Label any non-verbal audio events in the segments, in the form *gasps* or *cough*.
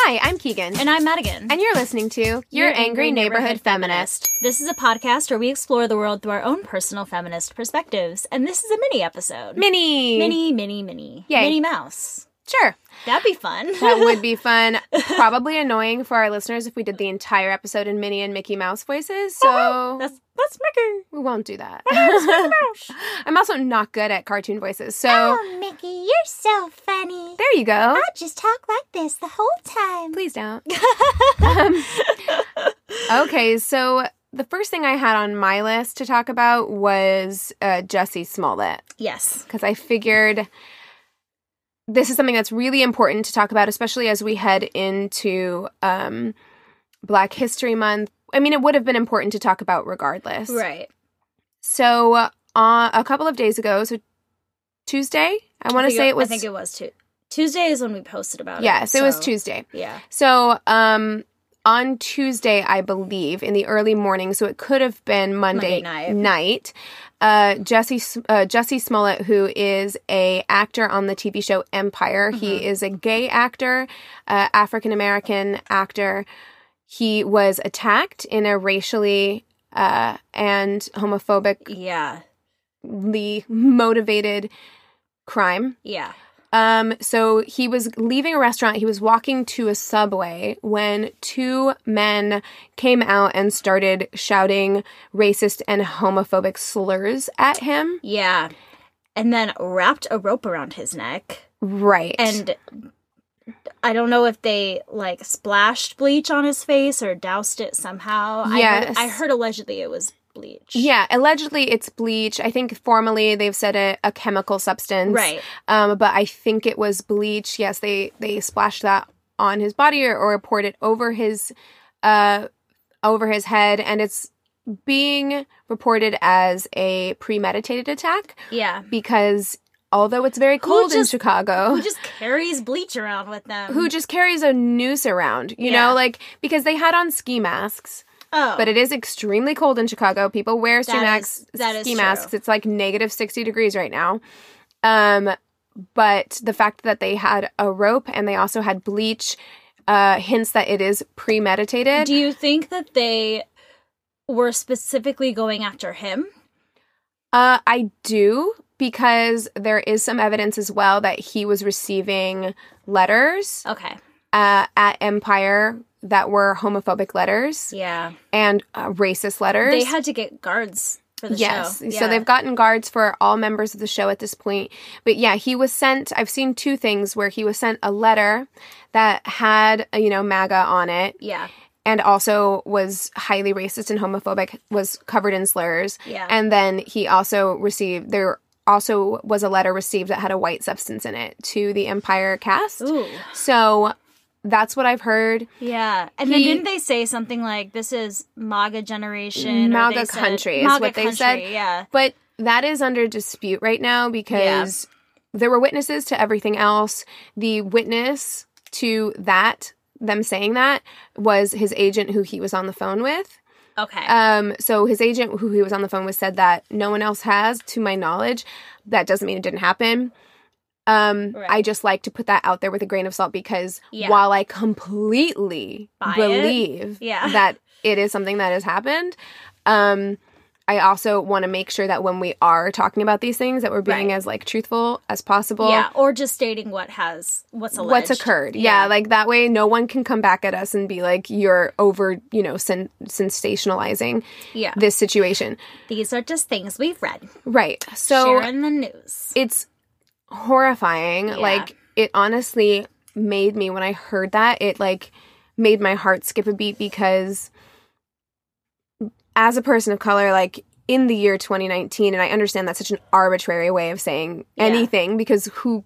Hi, I'm Keegan. And I'm Madigan. And you're listening to Your, Angry, Neighborhood, Feminist. This is a podcast where we explore the world through our own personal feminist perspectives. And this is a mini episode. Mini. Mini, mini, mini. Yay. Minnie Mouse. Sure. That'd be fun. *laughs* That would be *laughs* fun. Probably annoying for our listeners if we did the entire episode in Minnie and Mickey Mouse voices. So that's that's Mickey. we won't do that. *laughs* I'm also not good at cartoon voices. So Oh, Mickey, you're so funny. there you go. I just talk like this the whole time. Please don't. um, okay, so the first thing I had on my list to talk about was uh, Jussie Smollett. Yes. because I figured this is something that's really important to talk about, especially as we head into um, Black History Month. I mean, it would have been important to talk about regardless. Right. So, uh, a couple of days ago, so Tuesday, I want to say it was. I think it was tu- Tuesday is when we posted about it. yes, it. it was Tuesday. Yeah. So, um, on Tuesday, I believe, in the early morning, so it could have been Monday, Monday night. Uh, Jussie uh, Jussie Smollett, who is a actor on the TV show Empire. Mm-hmm. He is a gay actor, uh, African American actor. He was attacked in a racially uh, and homophobically Yeah. motivated crime. Yeah. Um, so he was leaving a restaurant. He was walking to a subway when two men came out and started shouting racist and homophobic slurs at him. Yeah. And then wrapped a rope around his neck. Right. And I don't know if they like splashed bleach on his face or doused it somehow. I heard, I heard allegedly it was bleach. yeah, allegedly it's bleach. I think formally they've said a, a chemical substance. Right. Um, but I think it was bleach. Yes, they they splashed that on his body or, or poured it over his uh over his head and it's being reported as a premeditated attack Yeah. because although it's very cold in Chicago, Who just carries bleach around with them? who just carries a noose around, you Yeah. know, like because they had on ski masks. Oh. But it is extremely cold in Chicago. People wear ski, masks, is- that is ski masks. It's like negative 60 degrees right now. Um, but the fact that they had a rope and they also had bleach uh, hints that it is premeditated. Do you think that they were specifically going after him? Uh, I do because there is some evidence as well that he was receiving letters Okay. uh, at Empire that were homophobic letters Yeah. and uh, racist letters. They had to get guards for the yes, show. so they've gotten guards for all members of the show at this point. But yeah, he was sent. I've seen two things where he was sent a letter that had uh, you know MAGA on it, Yeah. and also was highly racist and homophobic, was covered in slurs. Yeah. And then he also received there also was a letter received that had a white substance in it to the Empire cast. Ooh. So that's what I've heard. Yeah. And then didn't they say something like this is MAGA generation? MAGA they said- country is MAGA what they country, said. Yeah. But that is under dispute right now because there were witnesses to everything else. The witness to that, them saying that, was his agent who he was on the phone with. Okay. Um, so his agent, who he was on the phone with, said that no one else has, to my knowledge. That doesn't mean it didn't happen. Um, Right. I just like to put that out there with a grain of salt because Yeah. while I completely Buy believe Yeah. *laughs* that it is something that has happened, um, I also want to make sure that when we are talking about these things, that we're being Right. as like truthful as possible. yeah, or just stating what has what's alleged. What's occurred? Yeah. like that way, no one can come back at us and be like, "You're over," you know, sen- sensationalizing yeah. this situation. These are just things we've read. Right. So in the news. it's horrifying. Yeah. Like it honestly made me when I heard that, it like made my heart skip a beat because as a person of color, like in the year 2019, and I understand that's such an arbitrary way of saying Yeah. anything because who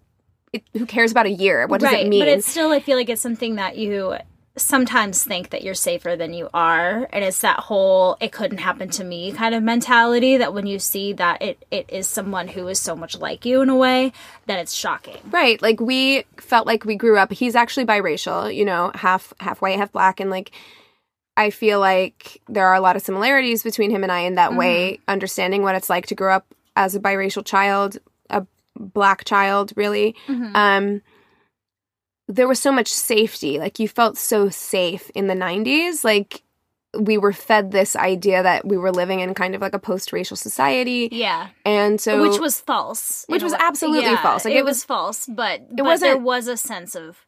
it, who cares about a year? What does right, it mean? But it's still, I feel like it's something that you sometimes think that you're safer than you are, and it's that whole "it couldn't happen to me" kind of mentality. That when you see that it it is someone who is so much like you in a way, that it's shocking. Right. Like we felt like we grew up. He's actually biracial, you know, half half white, half black, and like I feel like there are a lot of similarities between him and I in that way, understanding what it's like to grow up as a biracial child, a black child, really. Um there was so much safety. Like you felt so safe in the 90s. Like we were fed this idea that we were living in kind of like a post-racial society. Yeah, And so which was false. Which was absolutely Yeah, false. Like, it, it was, was- false, but but wasn't- there was a sense of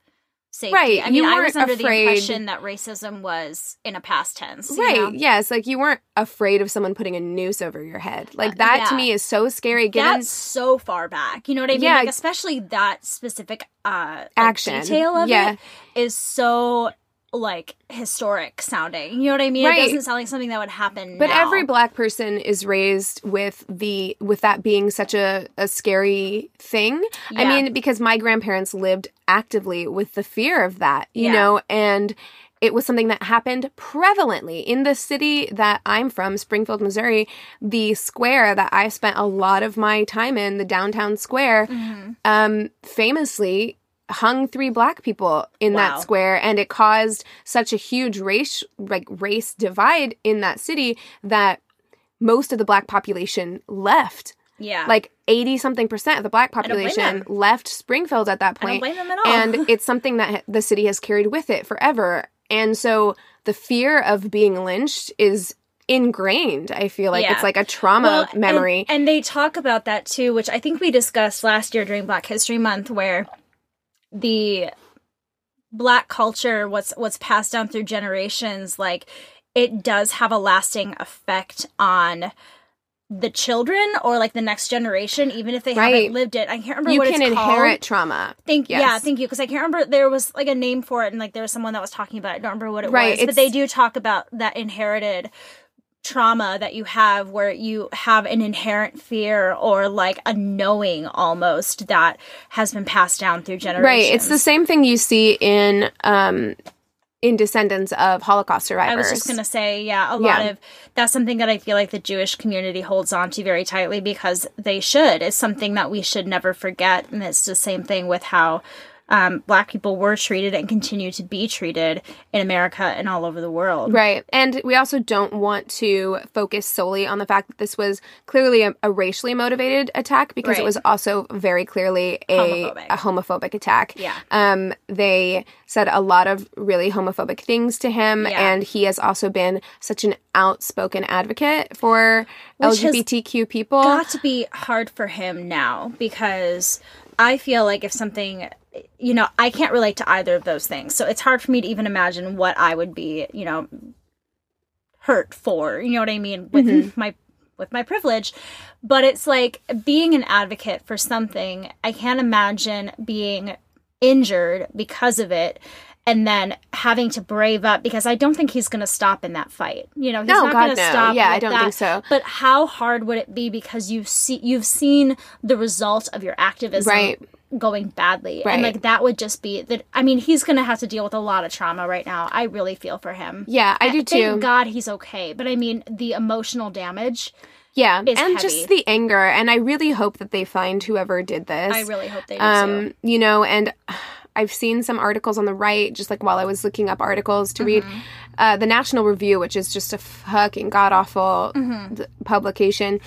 safety. Right, I mean, you I was under the impression that racism was in a past tense. you Right. know? Yes. Like you weren't afraid of someone putting a noose over your head. Like that to me is so scary given That's so far back. You know what I mean? Yeah. Like, especially that specific uh like, Action. detail of Yeah. it is so like historic sounding. You know what I mean? Right. It doesn't sound like something that would happen. but now. every black person is raised with the with that being such a, a scary thing. I mean, because my grandparents lived actively with the fear of that, you Yeah. know, and it was something that happened prevalently in the city that I'm from, Springfield, Missouri. The square that I spent a lot of my time in, the downtown square, Mm-hmm. um, famously hung three black people in Wow. that square and it caused such a huge race like race divide in that city that most of the black population left yeah, like 80 something percent of the black population left springfield at that I don't point blame them at all. and *laughs* it's something that the city has carried with it forever and so the fear of being lynched is ingrained i feel like Yeah. it's like a trauma Well, and- memory And, they talk about that too, which I think we discussed last year during Black History Month, where the black culture, what's what's passed down through generations, like it does have a lasting effect on the children or like the next generation, even if they Right. haven't lived it. I can't remember you what can it's inherit called. trauma Thank you. yeah, thank you. Because I can't remember there was like a name for it, and like there was someone that was talking about. it. I don't remember what it Right, was, but they do talk about that inherited trauma that you have, where you have an inherent fear or like a knowing almost that has been passed down through generations. Right. It's the same thing you see in um in descendants of Holocaust survivors. I was just gonna say, yeah, a lot Yeah. of that's something that I feel like the Jewish community holds on to very tightly because they should. It's something that we should never forget, and it's the same thing with how um, Black people were treated and continue to be treated in America and all over the world. Right. And we also don't want to focus solely on the fact that this was clearly a, a racially motivated attack because it was also very clearly a Homophobic. a homophobic attack. Yeah. Um they said a lot of really homophobic things to him Yeah. and he has also been such an outspoken advocate for Which LGBTQ people. got to be hard for him now because I feel like if something you know, I can't relate to either of those things. So it's hard for me to even imagine what I would be, you know, hurt for. You know what I mean? With mm-hmm. my with my privilege. But it's like being an advocate for something, I can't imagine being injured because of it and then having to brave up because I don't think he's going to stop in that fight. You know, he's No, not going to no. stop. Yeah, I don't that. think so. But how hard would it be because you see you've seen the result of your activism Right. going badly, Right. and like that would just be that. I mean, he's going to have to deal with a lot of trauma right now. I really feel for him. Yeah, I do too. Thank God he's okay. But I mean, the emotional damage. yeah, is and heavy. just the anger and I really hope that they find whoever did this. I really hope they do too. um you know and i've seen some articles on the right just like while i was looking up articles to Mm-hmm. read uh, the National Review, which is just a fucking god awful publication.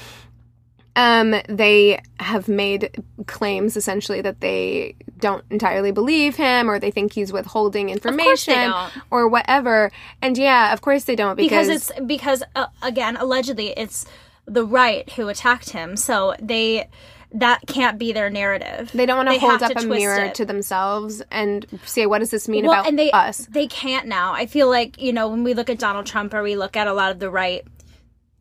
Um, they have made claims essentially that they don't entirely believe him, or they think he's withholding information, or whatever. And yeah, of course they don't because, because it's because uh, again allegedly it's the right who attacked him so they that can't be their narrative they don't want to hold up a mirror it. to themselves and say, "What does this mean well, about and they us?" they can't now i feel like you know when we look at donald trump or we look at a lot of the right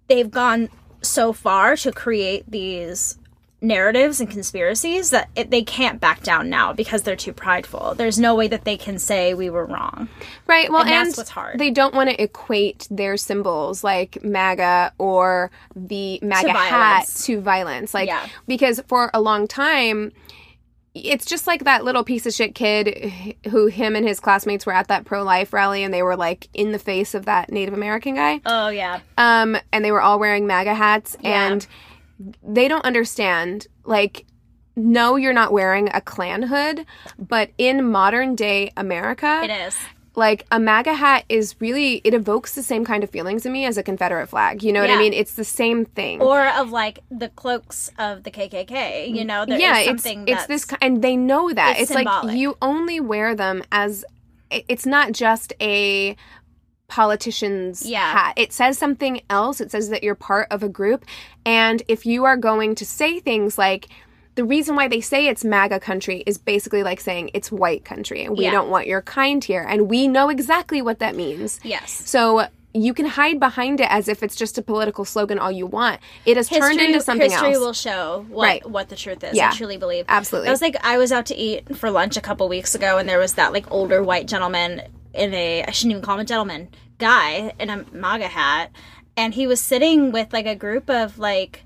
they've gone so far to create these narratives and conspiracies that it, they can't back down now because they're too prideful there's no way that they can say we were wrong Right. Well, And and, that's what's hard. they don't want to equate their symbols like MAGA or the MAGA hat to violence. Like, Yeah. because for a long time, it's just like that little piece of shit kid who him and his classmates were at that pro life rally and they were like in the face of that Native American guy. oh yeah Um, and they were all wearing MAGA hats Yeah. and they don't understand like no you're not wearing a Klan hood, but in modern day America, it is like a MAGA hat is really it evokes the same kind of feelings in me as a Confederate flag. You know what I mean? It's the same thing. or of like the cloaks of the KKK. You know, yeah, it's something it's this and they know that. it's It's, like you only wear them as it's not just a politician's Yeah. hat. It says something else. It says that you're part of a group and if you are going to say things like the reason why they say it's MAGA country is basically like saying it's white country and we Yeah. don't want your kind here. And we know exactly what that means. yes. So you can hide behind it as if it's just a political slogan all you want. It has turned into something history else. History will show what, Right. what the truth is. Yeah. I truly believe. Absolutely. I was like, I was out to eat for lunch a couple weeks ago, and there was that like older white gentleman in a I shouldn't even call him a gentleman guy in a MAGA hat, and he was sitting with like a group of like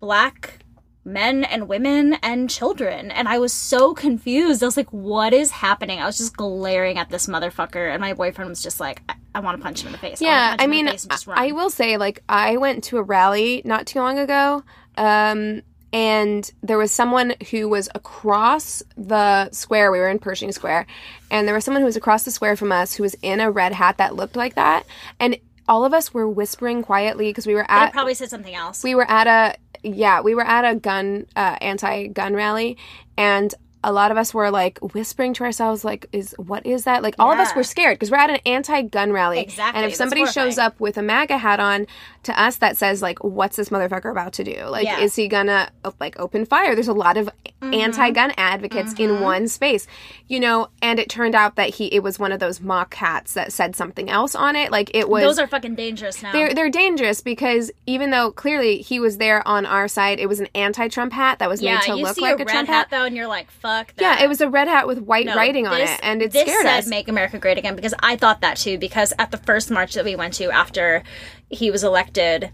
black men and women and children and i was so confused. I was like what is happening? I was just glaring at this motherfucker and my boyfriend was just like i, I want to punch him in the face. Yeah, I mean, face and just I, run. I will say, like, I went to a rally not too long ago, um, and there was someone who was across the square. We were in Pershing Square, and there was someone who was across the square from us who was in a red hat that looked like that, and all of us were whispering quietly because we were at probably said something else. We were at a yeah we were at a gun uh, anti-gun rally. And a lot of us were like whispering to ourselves like is what is that? Like all of us were scared because we're at an anti-gun rally. Exactly, and if somebody shows up with a maga hat on to us that says like what's this motherfucker about to do? Like Yeah. is he gonna like open fire? There's a lot of Mm-hmm. anti-gun advocates in one space you know and it turned out that he it was one of those mock hats that said something else on it. Like it was those are fucking dangerous now. They're they're dangerous because even though clearly he was there on our side, it was an anti-Trump hat that was yeah made to look like a Trump hat, hat. though and you're like fuck that. Yeah, it was a red hat with white No, writing on this- it, and it scared said us. "Make America Great Again" because I thought that too. Because at the first march that we went to after he was elected,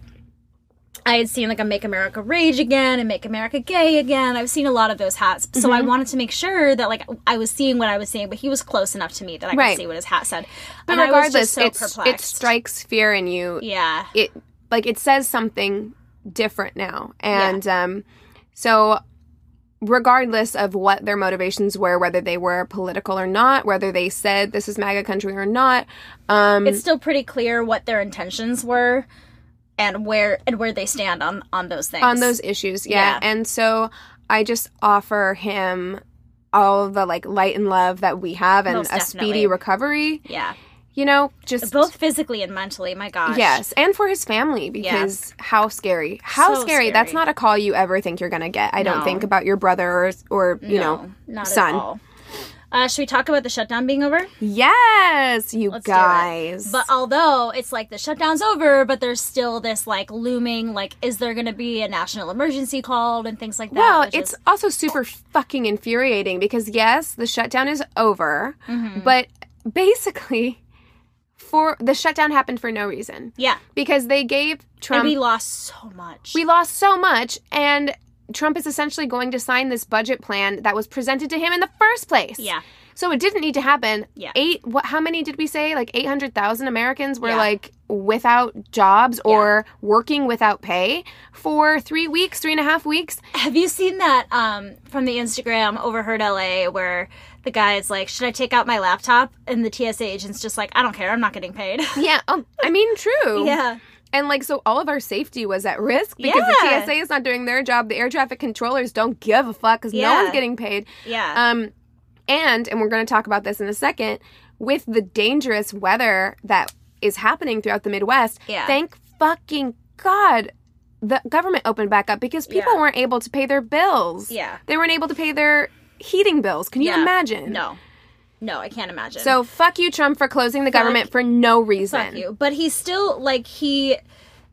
I had seen like a "Make America Rage Again" and "Make America Gay Again." I've seen a lot of those hats, so Mm-hmm. I wanted to make sure that like I was seeing what I was seeing, but he was close enough to me that I could Right. see what his hat said. but and I was regardless, just so it strikes fear in you. yeah, It like it says something different now, and um, so regardless of what their motivations were, whether they were political or not, whether they said this is MAGA country or not, um, it's still pretty clear what their intentions were and where and where they stand on on those things. on those issues yeah. Yeah. and so i just offer him all the like light and love that we have and Most a definitely. speedy recovery yeah, you know just both physically and mentally. My gosh, yes and for his family because how scary how So scary. that's not a call you ever think you're gonna get i don't think about your brother or, or you No, know not son. Uh, should we talk about the shutdown being over? yes you Let's guys But although it's like the shutdown's over, but there's still this like looming like, is there going to be a national emergency called and things like that? Well, it's is- also super fucking infuriating because yes, the shutdown is over, Mm-hmm. but basically for the shutdown happened for no reason. yeah, Because they gave Trump and we lost so much. We lost so much and Trump is essentially going to sign this budget plan that was presented to him in the first place. yeah, So it didn't need to happen. Yeah. Eight what how many did we say? Like 800,000 Americans were Yeah. like without jobs or working without pay for three weeks, three and a half weeks. Have you seen that um, from the Instagram Overheard LA where the guy is like, "Should I take out my laptop?" And the TSA agent's just like, "I don't care. I'm not getting paid." *laughs* Yeah, oh, I mean, true. yeah. And like, so all of our safety was at risk because Yeah. the TSA is not doing their job. The air traffic controllers don't give a fuck because no one's getting paid. Yeah. Um, and and we're going to talk about this in a second. With the dangerous weather that is happening throughout the Midwest, Yeah. thank fucking God the government opened back up because people Yeah. weren't able to pay their bills. Yeah. they weren't able to pay their heating bills. Can you Yeah. imagine? No. No, I can't imagine. So fuck you, Trump, for closing the government for no reason. fuck you. But he still like he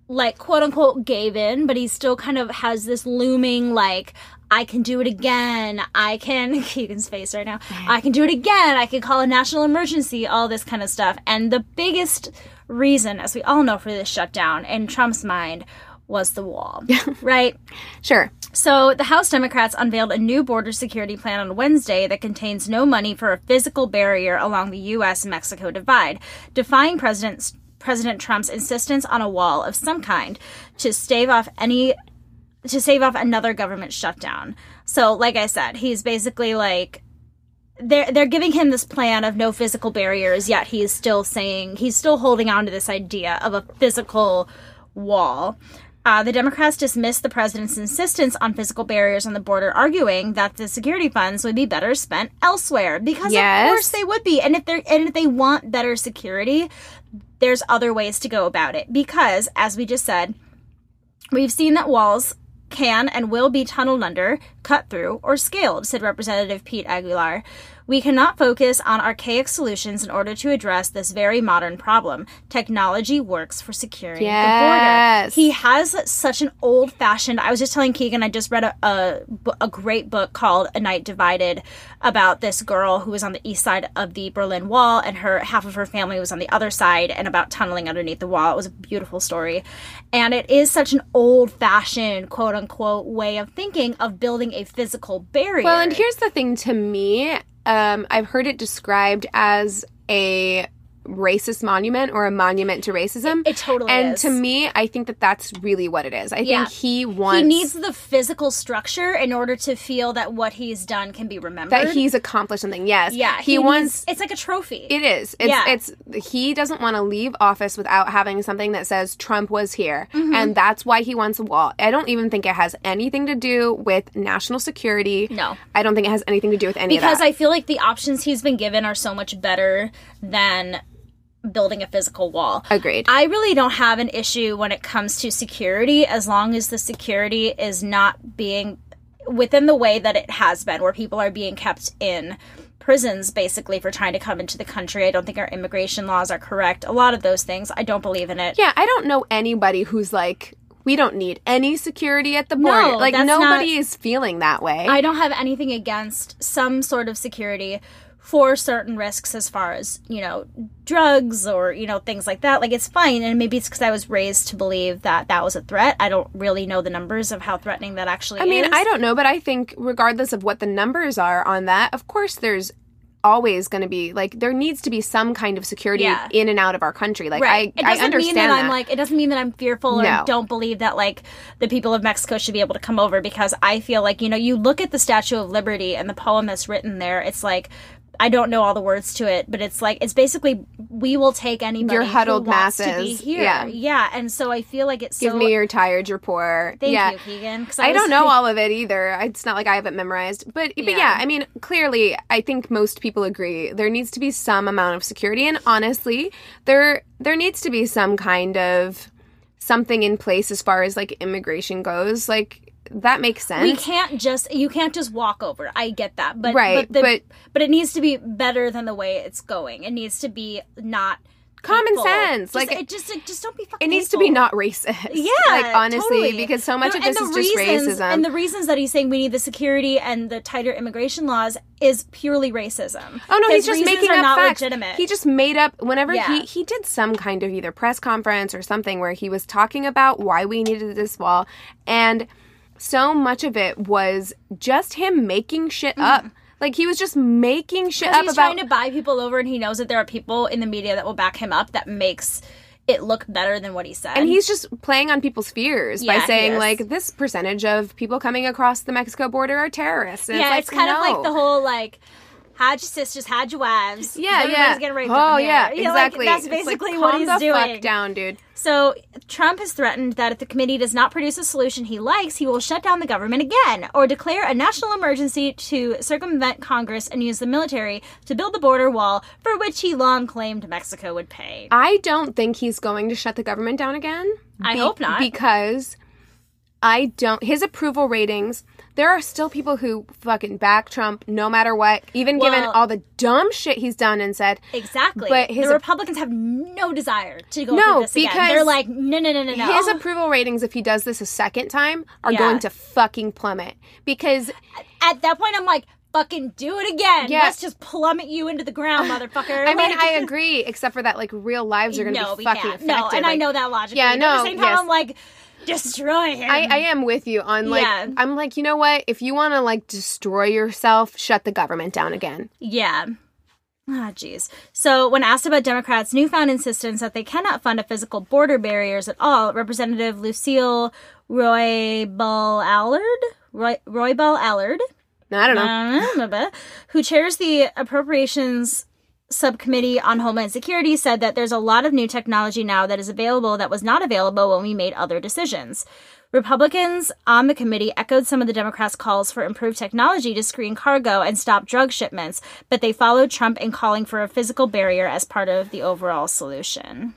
like quote unquote gave in, but he still kind of has this looming like I can do it again. I can *laughs* Keegan's face right now. I can do it again. I can call a national emergency, all this kind of stuff. And the biggest reason, as we all know, for this shutdown in Trump's mind was the wall. *laughs* right? Sure. So, the House Democrats unveiled a new border security plan on Wednesday that contains no money for a physical barrier along the U.S. Mexico divide, defying President, President Trump's insistence on a wall of some kind to stave off any to save off another government shutdown. So, like I said, he's basically like they're they're giving him this plan of no physical barriers, yet he's still saying he's still holding on to this idea of a physical wall. Uh, the Democrats dismissed the president's insistence on physical barriers on the border, arguing that the security funds would be better spent elsewhere. Because Yes. of course they would be, and if they're and if they want better security, there's other ways to go about it. Because, as we just said, we've seen that walls can and will be tunneled under, cut through, or scaled, said Representative Pete Aguilar. We cannot focus on archaic solutions in order to address this very modern problem. Technology works for securing the border. He has such an old fashioned. I was just telling Keegan, I just read a, a, a great book called A Night Divided about this girl who was on the east side of the Berlin Wall and her half of her family was on the other side and about tunneling underneath the wall. It was a beautiful story. And it is such an old fashioned, quote unquote, way of thinking of building a physical barrier. Well, and here's the thing to me, um, I've heard it described as a racist monument or a monument to racism. It totally and is. to me, I think that that's really what it is. I Yeah. think he wants he needs the physical structure in order to feel that what he's done can be remembered. that he's accomplished something. Yes. yeah, He, needs- wants It's like a trophy. It is. It's, Yeah. it's he doesn't want to leave office without having something that says Trump was here, Mm-hmm. and that's why he wants a wall. I don't even think it has anything to do with national security. No. I don't think it has anything to do with any because of that. I feel like the options he's been given are so much better than building a physical wall. Agreed. I really don't have an issue when it comes to security as long as the security is not being within the way that it has been, where people are being kept in prisons basically for trying to come into the country. I don't think our immigration laws are correct. A lot of those things, I don't believe in it. yeah, I don't know anybody who's like. We don't need any security at the border. No, like nobody not- is feeling that way. I don't have anything against some sort of security for certain risks as far as, you know, drugs or, you know, things like that. Like it's fine and maybe it's cuz I was raised to believe that that was a threat. I don't really know the numbers of how threatening that actually is I mean, is. I don't know, but I think regardless of what the numbers are on that, of course there's always going to be like there needs to be some kind of security Yeah. in and out of our country. Like Right. I it I doesn't understand mean that, that. I'm like it doesn't mean that I'm fearful or No. don't believe that like the people of Mexico should be able to come over because I feel like, you know, you look at the Statue of Liberty and the poem that's written there, it's like I don't know all the words to it, but it's like it's basically we will take anybody Your huddled wants to be here. Yeah. yeah, and so I feel like it's Give so. me your tired report. Thank yeah. you, Keegan. I, was don't know all of it either. It's not like I have it memorized. But but yeah. Yeah. I mean, clearly I think most people agree there needs to be some amount of security and honestly, there there needs to be some kind of something in place as far as like immigration goes. Like that makes sense. We can't just you can't just walk over. I get that, but Right, but, the, but- but it needs to be better than the way it's going. It needs to be not Common hateful. sense, Just- like, it just it just don't be fucking. it needs to be not racist. Yeah, like honestly, totally. because so much No, of this is the just racism. And the reasons that he's saying we need the security and the tighter immigration laws is purely racism. Oh no, His he's just making up not facts. legitimate. He just made up whenever Yeah. he he did some kind of either press conference or something where he was talking about why we needed this wall, and so much of it was just him making shit up. Like he was just making shit Mm-hmm. Up he's about trying to buy people over, and he knows that there are people in the media that will back him up. That makes it look better than what he said. And he's just playing on people's fears Yeah, by saying like this percentage of people coming across the Mexico border are terrorists. And yeah, it's, it's, like, kind of like the whole like had your sisters, had your wives. Yeah, Everybody's yeah. getting raped oh, yeah. You know, like, exactly. that's It's like, basically what he's the doing. Fuck down, dude. So Trump has threatened that if the committee does not produce a solution he likes, he will shut down the government again or declare a national emergency to circumvent Congress and use the military to build the border wall for which he long claimed Mexico would pay. I don't think he's going to shut the government down again. I hope not. Because I don't. His approval ratings. There are still people who fucking back Trump no matter what, even given all the dumb shit he's done and said. Exactly. But his- the Republicans have no desire to go No, this again. because They're like, no, no, no, no, no. His approval ratings, if he does this a second time, are Yeah. going to fucking plummet because At that point, I'm like, fucking do it again. Yeah. Let's just plummet you into the ground, *laughs* motherfucker. I mean, Like- I *laughs* agree, except for that, like real lives are going to no, be fucking can't. affected. No, and I know that logically. Yeah, but At no, the same time, yes. I'm like, destroy him. I, I am with you on like Yeah. I'm like you know what if you want to like destroy yourself shut the government down again Yeah. Ah, jeez. So, when asked about Democrats' newfound insistence that they cannot fund a physical border barriers at all, Representative Lucille Roybal Allard, Roy, Roybal Allard, I don't know uh, *laughs* who chairs the appropriations subcommittee on homeland security said that there's a lot of new technology now that is available that was not available when we made other decisions. Republicans on the committee echoed some of the democrats calls for improved technology to screen cargo and stop drug shipments but they followed trump in calling for a physical barrier as part of the overall solution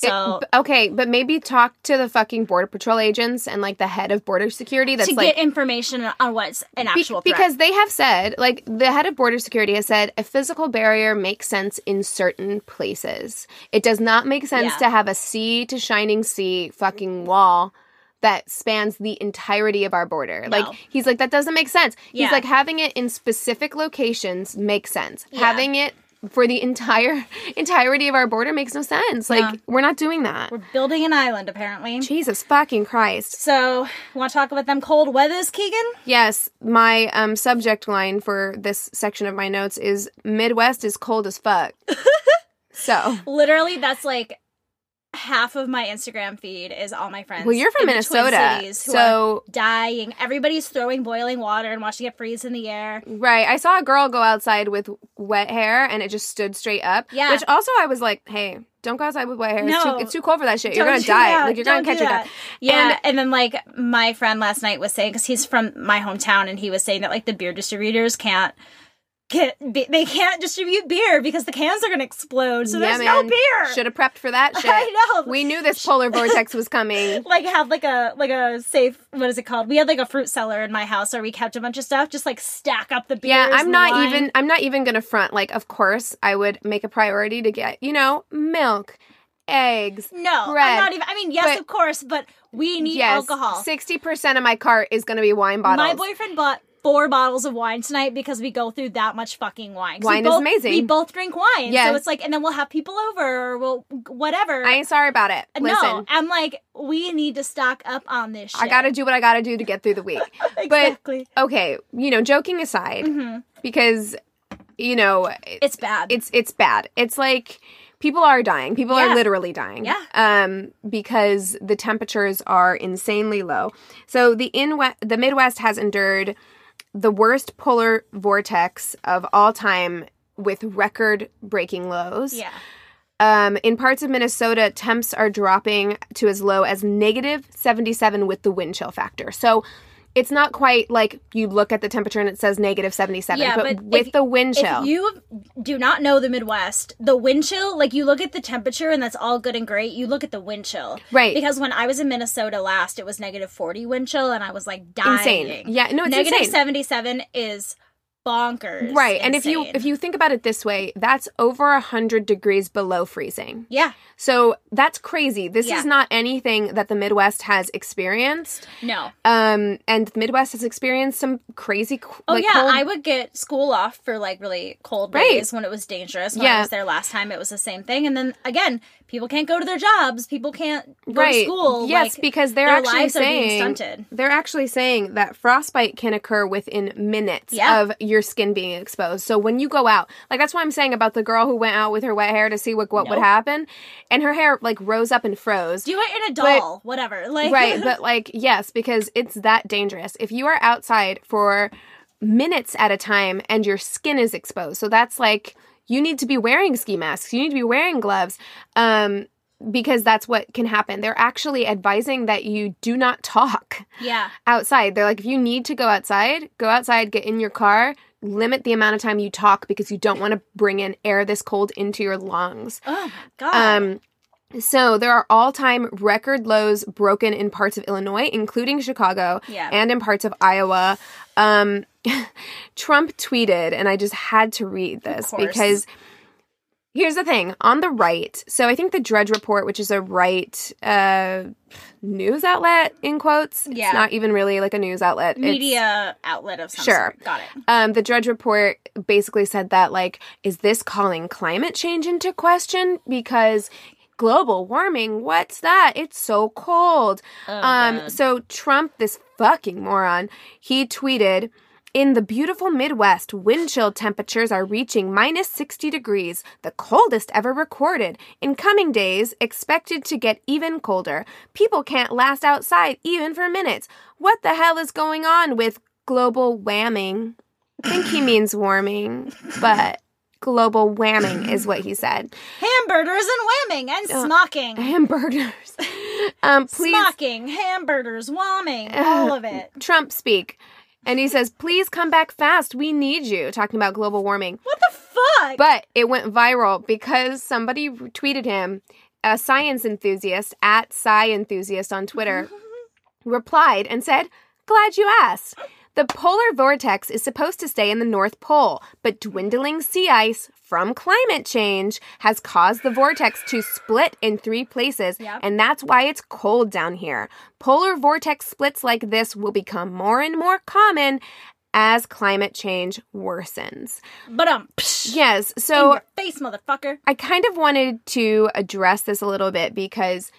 so It- okay but maybe talk to the fucking border patrol agents and like the head of border security that's to like get information on what's an Be- actual threat. because they have said, like the head of border security has said, a physical barrier makes sense in certain places. It does not make sense Yeah. to have a sea to shining sea fucking wall that spans the entirety of our border. No. Like he's like that doesn't make sense. Yeah. He's like having it in specific locations makes sense. Yeah. Having it for the entire *laughs* entirety of our border makes no sense. Like Yeah. we're not doing that. we're building an island apparently Jesus fucking Christ. so want to talk about them cold weathers keegan Yes, my um subject line for this section of my notes is Midwest is cold as fuck. *laughs* so, literally that's like half of my instagram feed is all my friends well, you're from in the Twin Minnesota, Cities who are so dying everybody's throwing boiling water and watching it freeze in the air right. I saw a girl go outside with wet hair, and it just stood straight up. Yeah. Which also, I was like, hey, don't go outside with wet hair. It's, No. too, it's too cold for that shit. You're gonna die. that. Like you're Don't gonna catch your death. Yeah, And- and, then like my friend last night was saying because he's from my hometown and he was saying that like the beer distributors can't get be- they can't distribute beer because the cans are gonna explode, so Yeah, there's no beer. Should have prepped for that *laughs* shit. I know. We knew this polar vortex was coming. *laughs* like have like a like a safe what is it called? We had like a fruit cellar in my house where we kept a bunch of stuff, just like stack up the beers. Yeah, I'm not wine. even I'm not even gonna front. Like, of course, I would make a priority to get, you know, milk, eggs. No, bread. I'm not even. I mean, yes, But- of course, but we need yes, alcohol. Sixty percent of my cart is gonna be wine bottles. My boyfriend bought four bottles of wine tonight because we go through that much fucking wine. Wine we is both, amazing. We both drink wine, Yes. so it's like, and then we'll have people over, or we'll whatever. I ain't sorry about it. no, I'm like, we need to stock up on this. shit. I gotta do what I gotta do to get through the week. *laughs* exactly. But okay, you know, joking aside, Mhm. because you know, It's bad. it's it's bad. It's like people are dying. People Yeah. are literally dying. Yeah. Um, because the temperatures are insanely low. So the in the Midwest has endured the worst polar vortex of all time with record breaking lows. yeah. Um, in parts of Minnesota, temps are dropping to as low as negative 77 with the wind chill factor. So it's not quite like you look at the temperature and it says negative 77, Yeah, but, but with if- the wind chill. If you do not know the Midwest, the wind chill, like you look at the temperature and that's all good and great. You look at the wind chill. Right. Because when I was in Minnesota last, it was negative 40 wind chill and I was like dying. insane. Yeah, no, it's Negative insane. 77 is bonkers. Right. And if you if you think about it this way, that's over a 100 degrees below freezing. Yeah. So that's crazy. This Yeah. is not anything that the Midwest has experienced. No. Um and the Midwest has experienced some crazy Oh like, yeah, cold I would get school off for like really cold Right. days when it was dangerous. When Yeah. I was there last time, it was the same thing. And then again, people can't go to their jobs, people can't go right. to school. Yes, like, because they're their actually lives are being saying stunted. they're actually saying that frostbite can occur within minutes Yeah. of your skin being exposed. So when you go out, like that's why I'm saying about the girl who went out with her wet hair to see what what would happen, and her hair like rose up and froze. do it in a But- doll, whatever. Like right, *laughs* but like yes, because it's that dangerous. If you are outside for minutes at a time and your skin is exposed, so that's like you need to be wearing ski masks. You need to be wearing gloves. Um because that's what can happen. They're actually advising that you do not talk yeah, outside. They're like, if you need to go outside, go outside, get in your car, limit the amount of time you talk because you don't want to bring in air this cold into your lungs. oh my god, Um, so there are all-time record lows broken in parts of Illinois, including Chicago, Yeah. and in parts of Iowa. Um, *laughs* Trump tweeted, and I just had to read this because here's the thing: on the right, so I think the Drudge Report, which is a right uh, news outlet in quotes, Yeah. it's not even really like a news outlet. It's- media outlet of some Sure. sort. Got it. um, the Drudge Report basically said that, like, is this calling climate change into question? Because global warming, what's that? It's so cold. um, God. so Trump, this fucking moron, he tweeted. In the beautiful Midwest, wind chill temperatures are reaching minus 60 degrees, the coldest ever recorded. In coming days, expected to get even colder. People can't last outside even for minutes. What the hell is going on with global whamming? I think he means warming, but global whamming is what he *clears throat* said. Hamburgers and whamming and Uh, smocking. Hamburgers. *laughs* Um, please, Smocking, hamburgers, whamming, all of it. Trump speak. And he says, please come back fast. We need you. Talking about global warming. What the fuck? But it went viral because somebody tweeted him, a science enthusiast at Sci Enthusiast on Twitter, *laughs* replied and said, Glad you asked. The polar vortex is supposed to stay in the North Pole, but dwindling sea ice from climate change has caused the vortex to split in three places, Yep. and that's why it's cold down here. Polar vortex splits like this will become more and more common as climate change worsens. but um, Yes, in so your face, motherfucker. I kind of wanted to address this a little bit because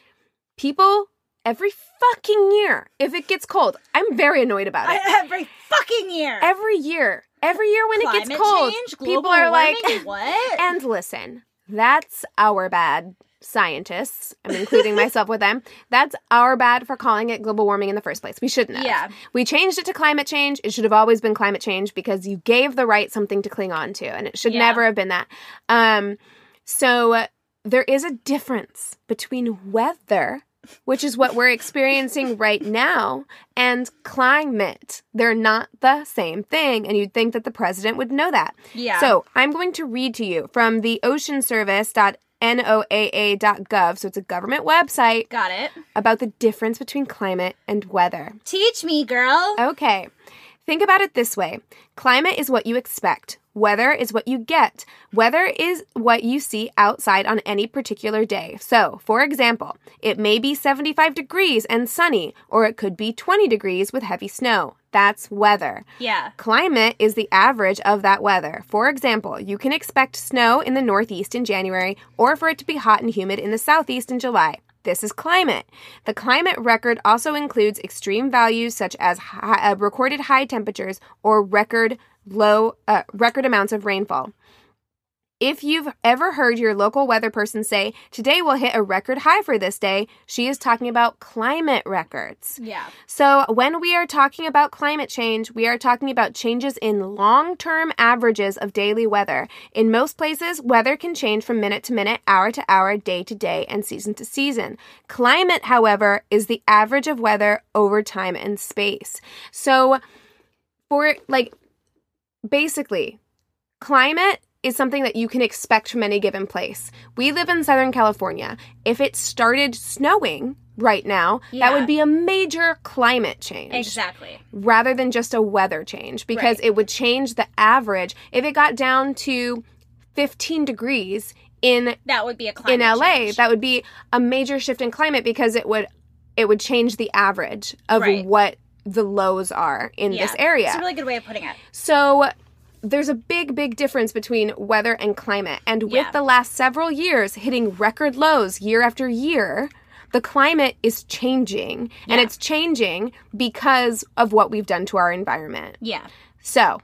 people every fucking year, if it gets cold, I'm very annoyed about it. *laughs* Every fucking year. Every year, every year when Climate it gets cold, change, people are like, *laughs* what? and listen, that's our bad. Scientists, I'm including *laughs* myself with them. That's our bad for calling it global warming in the first place. We shouldn't have. Yeah. We changed it to climate change. It should have always been climate change because you gave the right something to cling on to, and it should Yeah. never have been that. Um, so uh, there is a difference between weather, which is what we're experiencing right now, and climate. They're not the same thing, and you'd think that the president would know that. Yeah. So I'm going to read to you from the oceanservice.noaa.gov. So it's a government website Got it. about the difference between climate and weather. Teach me, girl. Okay. Think about it this way climate is what you expect, weather is what you get. Weather is what you see outside on any particular day. So, for example, it may be 75 degrees and sunny, or it could be 20 degrees with heavy snow. That's weather. Yeah. Climate is the average of that weather. For example, you can expect snow in the Northeast in January or for it to be hot and humid in the Southeast in July. This is climate. The climate record also includes extreme values such as high, uh, recorded high temperatures or record low uh, record amounts of rainfall. If you've ever heard your local weather person say, "Today we'll hit a record high for this day," she is talking about climate records. Yeah. So, when we are talking about climate change, we are talking about changes in long term averages of daily weather. In most places, weather can change from minute to minute, hour to hour, day to day, and season to season. Climate, however, is the average of weather over time and space. So, for like, basically, climate is something that you can expect from any given place. We live in Southern California. If it started snowing right now, that would be a major climate change Exactly. rather than just a weather change because Right. it would change the average. If it got down to 15 degrees in That would be a climate in LA, change. that would be a major shift in climate because it would it would change the average of Right. what the lows are in Yeah. this area. It's a really good way of putting it. So there's a big, big difference between weather and climate. And with Yeah. the last several years hitting record lows year after year, the climate is changing. And it's changing because of what we've done to our environment. Yeah. So,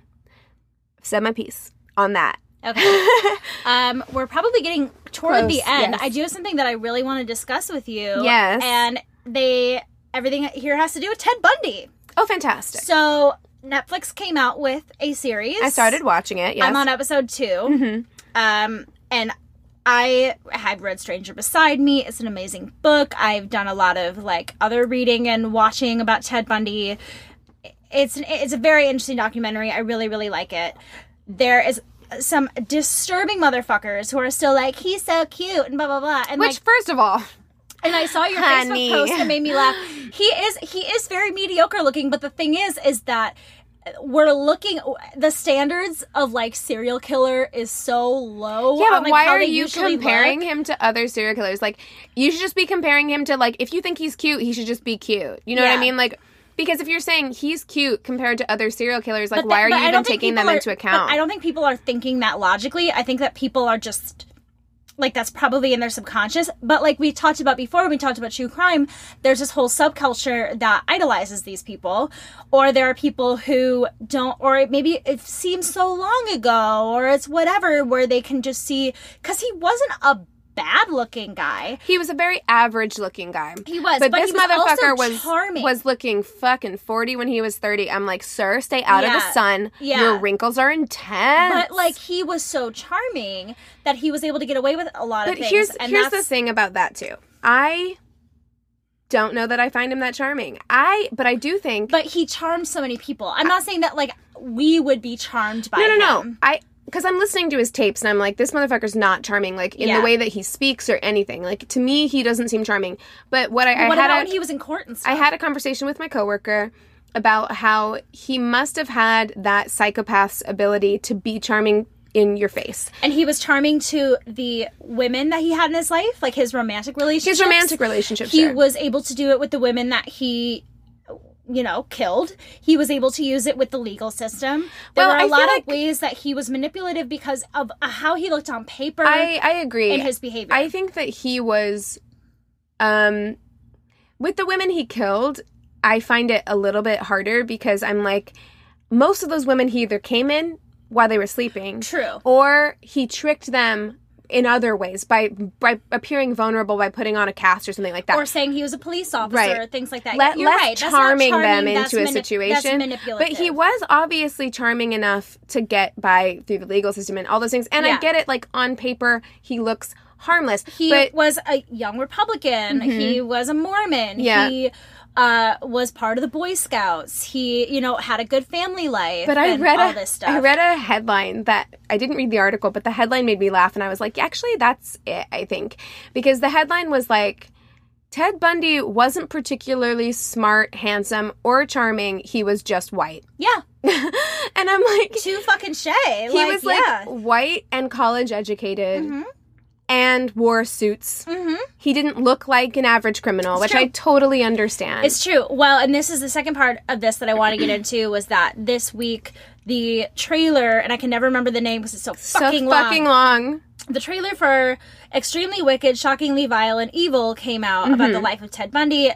I've said my piece on that. Okay. *laughs* um, we're probably getting toward Close, the end. yes. I do have something that I really want to discuss with you. Yes. And they everything here has to do with Ted Bundy. Oh, fantastic. So Netflix came out with a series. I started watching it. Yes. I'm on episode 2 Mhm. Um, and I have read Stranger Beside Me. It's an amazing book. I've done a lot of like other reading and watching about Ted Bundy. It's it's a very interesting documentary. I really really like it. There is some disturbing motherfuckers who are still like he's so cute and blah blah blah. And Which, like, first of all, and I saw your Honey. Facebook post that made me laugh. *gasps* He is he is very mediocre looking, but the thing is is that we're looking the standards of like serial killer is so low. Yeah, on, but like, why are you comparing look. him to other serial killers? Like, you should just be comparing him to like if you think he's cute, he should just be cute. You know what I mean? Like, because if you're saying he's cute compared to other serial killers, like, But why are you even don't taking them are- into account? I don't think people are thinking that logically. I think that people are just like that's probably in their subconscious. But like we talked about before, we talked about true crime. There's this whole subculture that idolizes these people, or there are people who don't, or maybe it seems so long ago, or it's whatever, where they can just see because he wasn't a bad looking guy. he was a very average looking guy. He was, but, but this was motherfucker was charming. was looking fucking forty when he was thirty. I'm like, sir, stay out of the sun. Yeah. Your wrinkles are intense. But like he was so charming that he was able to get away with a lot But of things. here's and here's the thing about that too. I don't know that I find him that charming. I but I do think but he charms so many people. I'm not saying that like we would be charmed by no, no, him. no. I because I'm listening to his tapes and I'm like, this motherfucker's not charming, like in Yeah. the way that he speaks or anything. Like to me, he doesn't seem charming. But what I, I what had about a, when he was in court and stuff? I had a conversation with my coworker about how he must have had that psychopath's ability to be charming in your face. and he was charming to the women that he had in his life, like his romantic relationships. His romantic relationships. He sure. was able to do it with the women that he you know, killed. He was able to use it with the legal system. There Well, were a I lot of like- ways that he was manipulative because of uh, how he looked on paper I I agree. and his behavior. I think that he was um with the women he killed, I find it a little bit harder because I'm like most of those women he either came in while they were sleeping True. or he tricked them in other ways by by appearing vulnerable by putting on a cast or something like that. Or saying he was a police officer, Right. things like that. Let, You're less right. That's charming, them charming, that's into a mani- situation. But he was obviously charming enough to get by through the legal system and all those things. And I get it, like on paper, he looks harmless. He but was a young Republican. He mm-hmm. was a Mormon. Yeah. He uh, was part of the Boy Scouts. He, you know, had a good family life. But I read all a, this stuff. I read a headline that I didn't read the article, but the headline made me laugh, and I was like, actually, that's it. I think because the headline was like. Ted Bundy wasn't particularly smart, handsome, or charming. He was just white. *laughs* yeah, and I'm like, too fucking shay. he like, was like yeah. white and college educated Mhm. And wore suits. Mhm. He didn't look like an average criminal, It's which true. I totally understand. It's true. Well, and this is the second part of this that I want to get into *clears throat* was that this week the trailer, and I can never remember the name because it's so so fucking fucking long. long. The trailer for Extremely Wicked, Shockingly Violent, Evil came out about Mm-hmm. the life of Ted Bundy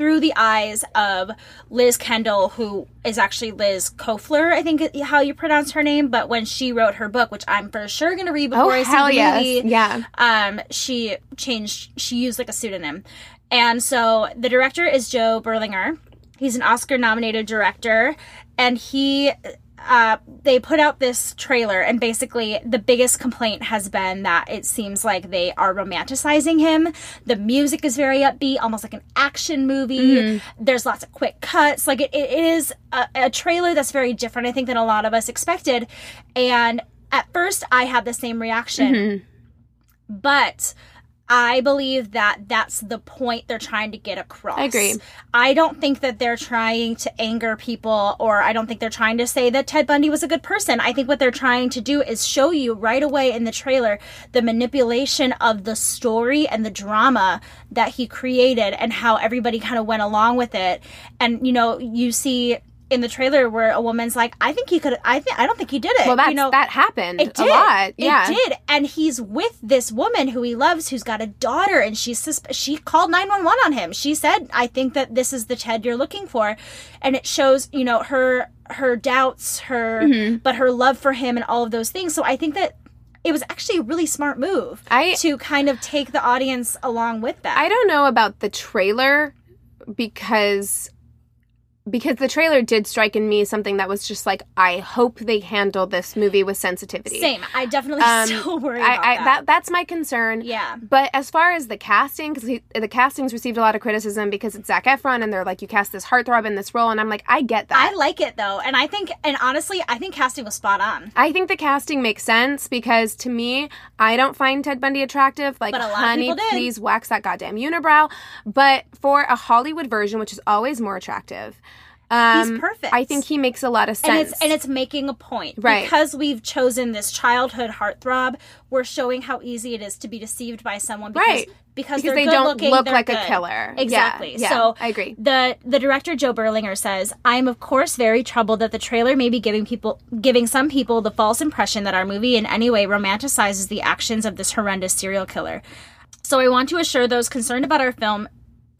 through the eyes of Liz Kendall, who is actually Liz Kofler, I think how you pronounce her name. But when she wrote her book, which I'm for sure going to read before Oh I see the yes, movie, yeah. um, she changed, she used like a pseudonym. And so the director is Joe Berlinger. He's an Oscar nominated director. And he, uh, they put out this trailer, and basically the biggest complaint has been that it seems like they are romanticizing him. The music is very upbeat, almost like an action movie. There's lots of quick cuts. Like it, it is a, a trailer that's very different, I think, than a lot of us expected. And at first, I had the same reaction but I believe that that's the point they're trying to get across. I agree. I don't think that they're trying to anger people or I don't think they're trying to say that Ted Bundy was a good person. I think what they're trying to do is show you right away in the trailer the manipulation of the story and the drama that he created and how everybody kind of went along with it. And you know, you see in the trailer where a woman's like, "I think he could. I think I don't think he did it." Well, that's you know, that happened It did. a lot. Yeah. It did. And he's with this woman who he loves who's got a daughter and she's sus- she called 911 on him. She said, "I think that this is the Ted you're looking for." And it shows, you know, her her doubts, her Mm-hmm. but her love for him and all of those things. So I think that it was actually a really smart move I- to kind of take the audience along with that. I don't know about the trailer because because the trailer did strike in me something that was just like I hope they handle this movie with sensitivity. Same. I definitely Um, *laughs* still worry I, about I, that. that that's my concern. Yeah. But as far as the casting, because the casting's received a lot of criticism because it's Zac Efron and they're like, you cast this heartthrob in this role, and I'm like, I get that. I like it though, and I think, and honestly, I think casting was spot on. I think the casting makes sense because to me, I don't find Ted Bundy attractive. Like, But a lot honey, please wax that goddamn unibrow. But for a Hollywood version, which is always more attractive, um, perfect. I think he makes a lot of and sense. it's and it's making a point Right. because we've chosen this childhood heartthrob. We're showing how easy it is to be deceived by someone because Right. because, Because they don't looking, look like a good. killer. Yeah, Exactly. yeah, so I agree. The the director Joe Berlinger says, "I am of course very troubled that the trailer may be giving people giving some people the false impression that our movie in any way romanticizes the actions of this horrendous serial killer." So I want to assure those concerned about our film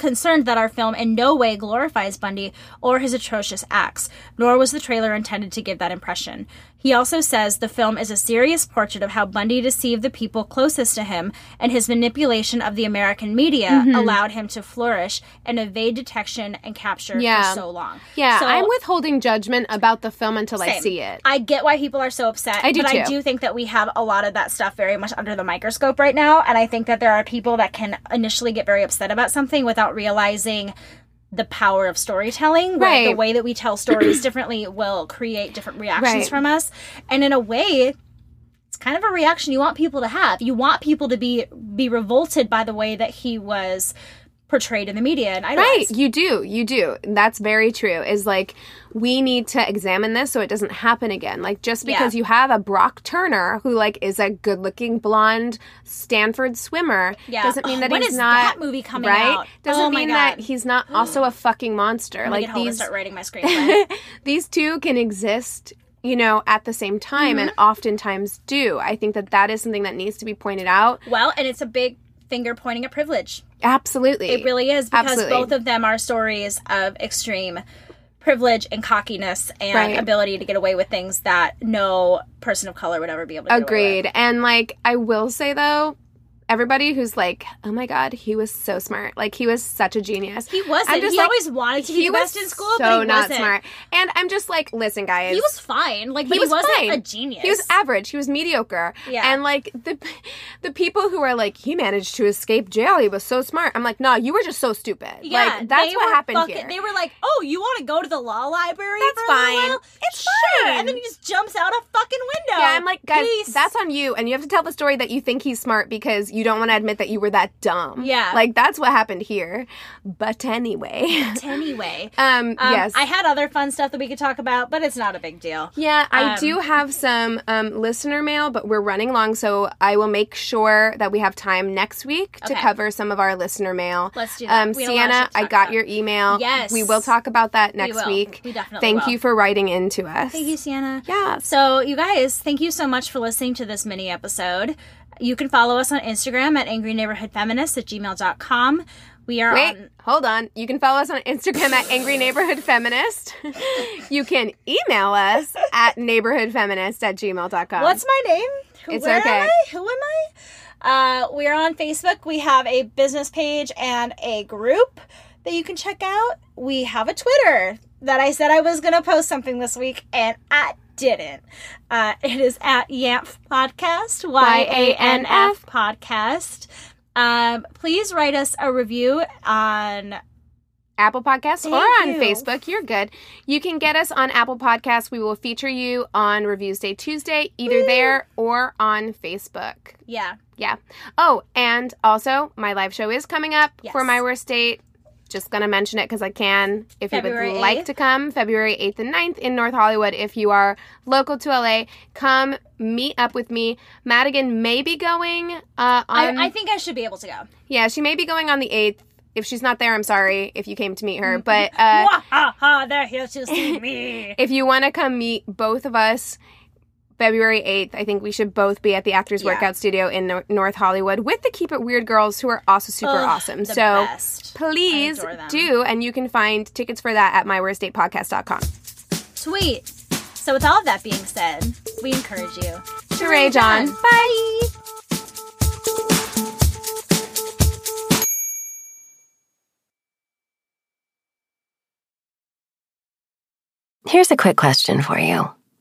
concerned that our film in no way glorifies Bundy or his atrocious acts, nor was the trailer intended to give that impression. He also says the film is a serious portrait of how Bundy deceived the people closest to him, and his manipulation of the American media Mm-hmm. allowed him to flourish and evade detection and capture Yeah. for so long. yeah, So- I'm withholding judgment about the film until I see it. I get why people are so upset. I do but I do think that we have a lot of that stuff very much under the microscope right now. And I think that there are people that can initially get very upset about something without realizing the power of storytelling. Where the way that we tell stories *clears throat* differently will create different reactions Right. from us. And in a way, it's kind of a reaction you want people to have. You want people to be be revolted by the way that he was portrayed in the media and Right, you do, you do. That's very true. Is like we need to examine this so it doesn't happen again. Like just because Yeah. you have a Brock Turner who like is a good-looking blonde Stanford swimmer Yeah. doesn't mean that when he's is not that movie coming right. out? Doesn't Oh mean that he's not also *gasps* a fucking monster. I'm like and these start writing my *laughs* screenplay. these two can exist you know at the same time and Mm-hmm. oftentimes do i think that that is something that needs to be pointed out well, and it's a big finger pointing at privilege. absolutely It really is because Absolutely. both of them are stories of extreme privilege and cockiness and Right. ability to get away with things that no person of color would ever be able to Agreed. And like I will say though, everybody who's like, "Oh my god, he was so smart. Like he was such a genius." He wasn't. I'm just He like, always wanted to be he the best in school, so but he not wasn't. smart. And I'm just like, "Listen, guys. He was fine. Like, he was wasn't fine. a genius. He was average. He was mediocre. Yeah. And like the the people who are like, he managed to escape jail. He was so smart. I'm like, no, you were just so stupid. Yeah, like that's what happened fucking- here. They were like, "Oh, you want to go to the law library? That's fine. It's sure." fine. And then he just jumps out a fucking window. yeah, I'm like, guys, Peace. that's on you, and you have to tell the story that you think he's smart because you don't want to admit that you were that dumb. Yeah. like that's what happened here. But anyway, anyway. *laughs* um, Um, yes, I had other fun stuff that we could talk about, but it's not a big deal. Yeah, I Um, do have some um, listener mail, but we're running long, so I will make sure that we have time next week to Okay. cover some of our listener mail. Let's do that. Um, We have a lot of Sienna, I got about. your email. Yes. we will talk about that next will. week. We definitely Thank will. you for writing into us. Thank you, Sienna. Yes. So, you guys, thank you so much for listening to this mini episode. You can follow us on Instagram at Angry Neighborhood Feminist at gmail.com. We are Wait, on. hold on. You can follow us on Instagram at Angry Neighborhood Feminist. *laughs* you can email us at neighborhoodfeminist at gmail.com. What's my name? Who, It's where okay. Am I? Who am I? Uh, we are on Facebook. We have a business page and a group that you can check out. We have a Twitter that I said I was going to post something this week, and I didn't. Uh, it is at YANF Podcast, Y A N F Podcast. Um, please write us a review on Apple Podcasts or on you. Facebook. You're good. You can get us on Apple Podcasts. We will feature you on Reviews Day Tuesday, either there or on Facebook. yeah. Yeah. Oh, and also, my live show is coming up Yes. for my worst date. Just going to mention it because I can. If February you would like to come, February 8th and 9th in North Hollywood. If you are local to LA, come meet up with me. Madigan may be going uh, I, on. I think I should be able to go. yeah, she may be going on the 8th. if she's not there, I'm sorry if you came to meet her. But *laughs* uh! They're here to see me. *laughs* if you want to come meet both of us, February 8th, I think we should both be at the Actors Yeah. Workout Studio in Nor- North Hollywood with the Keep It Weird girls who are also super Ugh, awesome. the So best. please I adore them. do. And you can find tickets for that at myworstdatepodcast.com. Sweet. So with all of that being said, we encourage you To rage on. Bye. Here's a quick question for you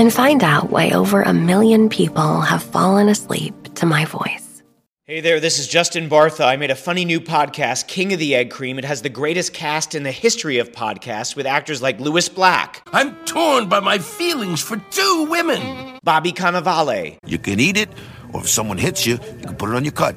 and find out why over a million people have fallen asleep to my voice. Hey there, this is Justin Bartha. I made a funny new podcast, King of the Egg Cream. It has the greatest cast in the history of podcasts with actors like Lewis Black, I'm torn by my feelings for two women. Bobby Cannavale, You can eat it, or if someone hits you, you can put it on your cut.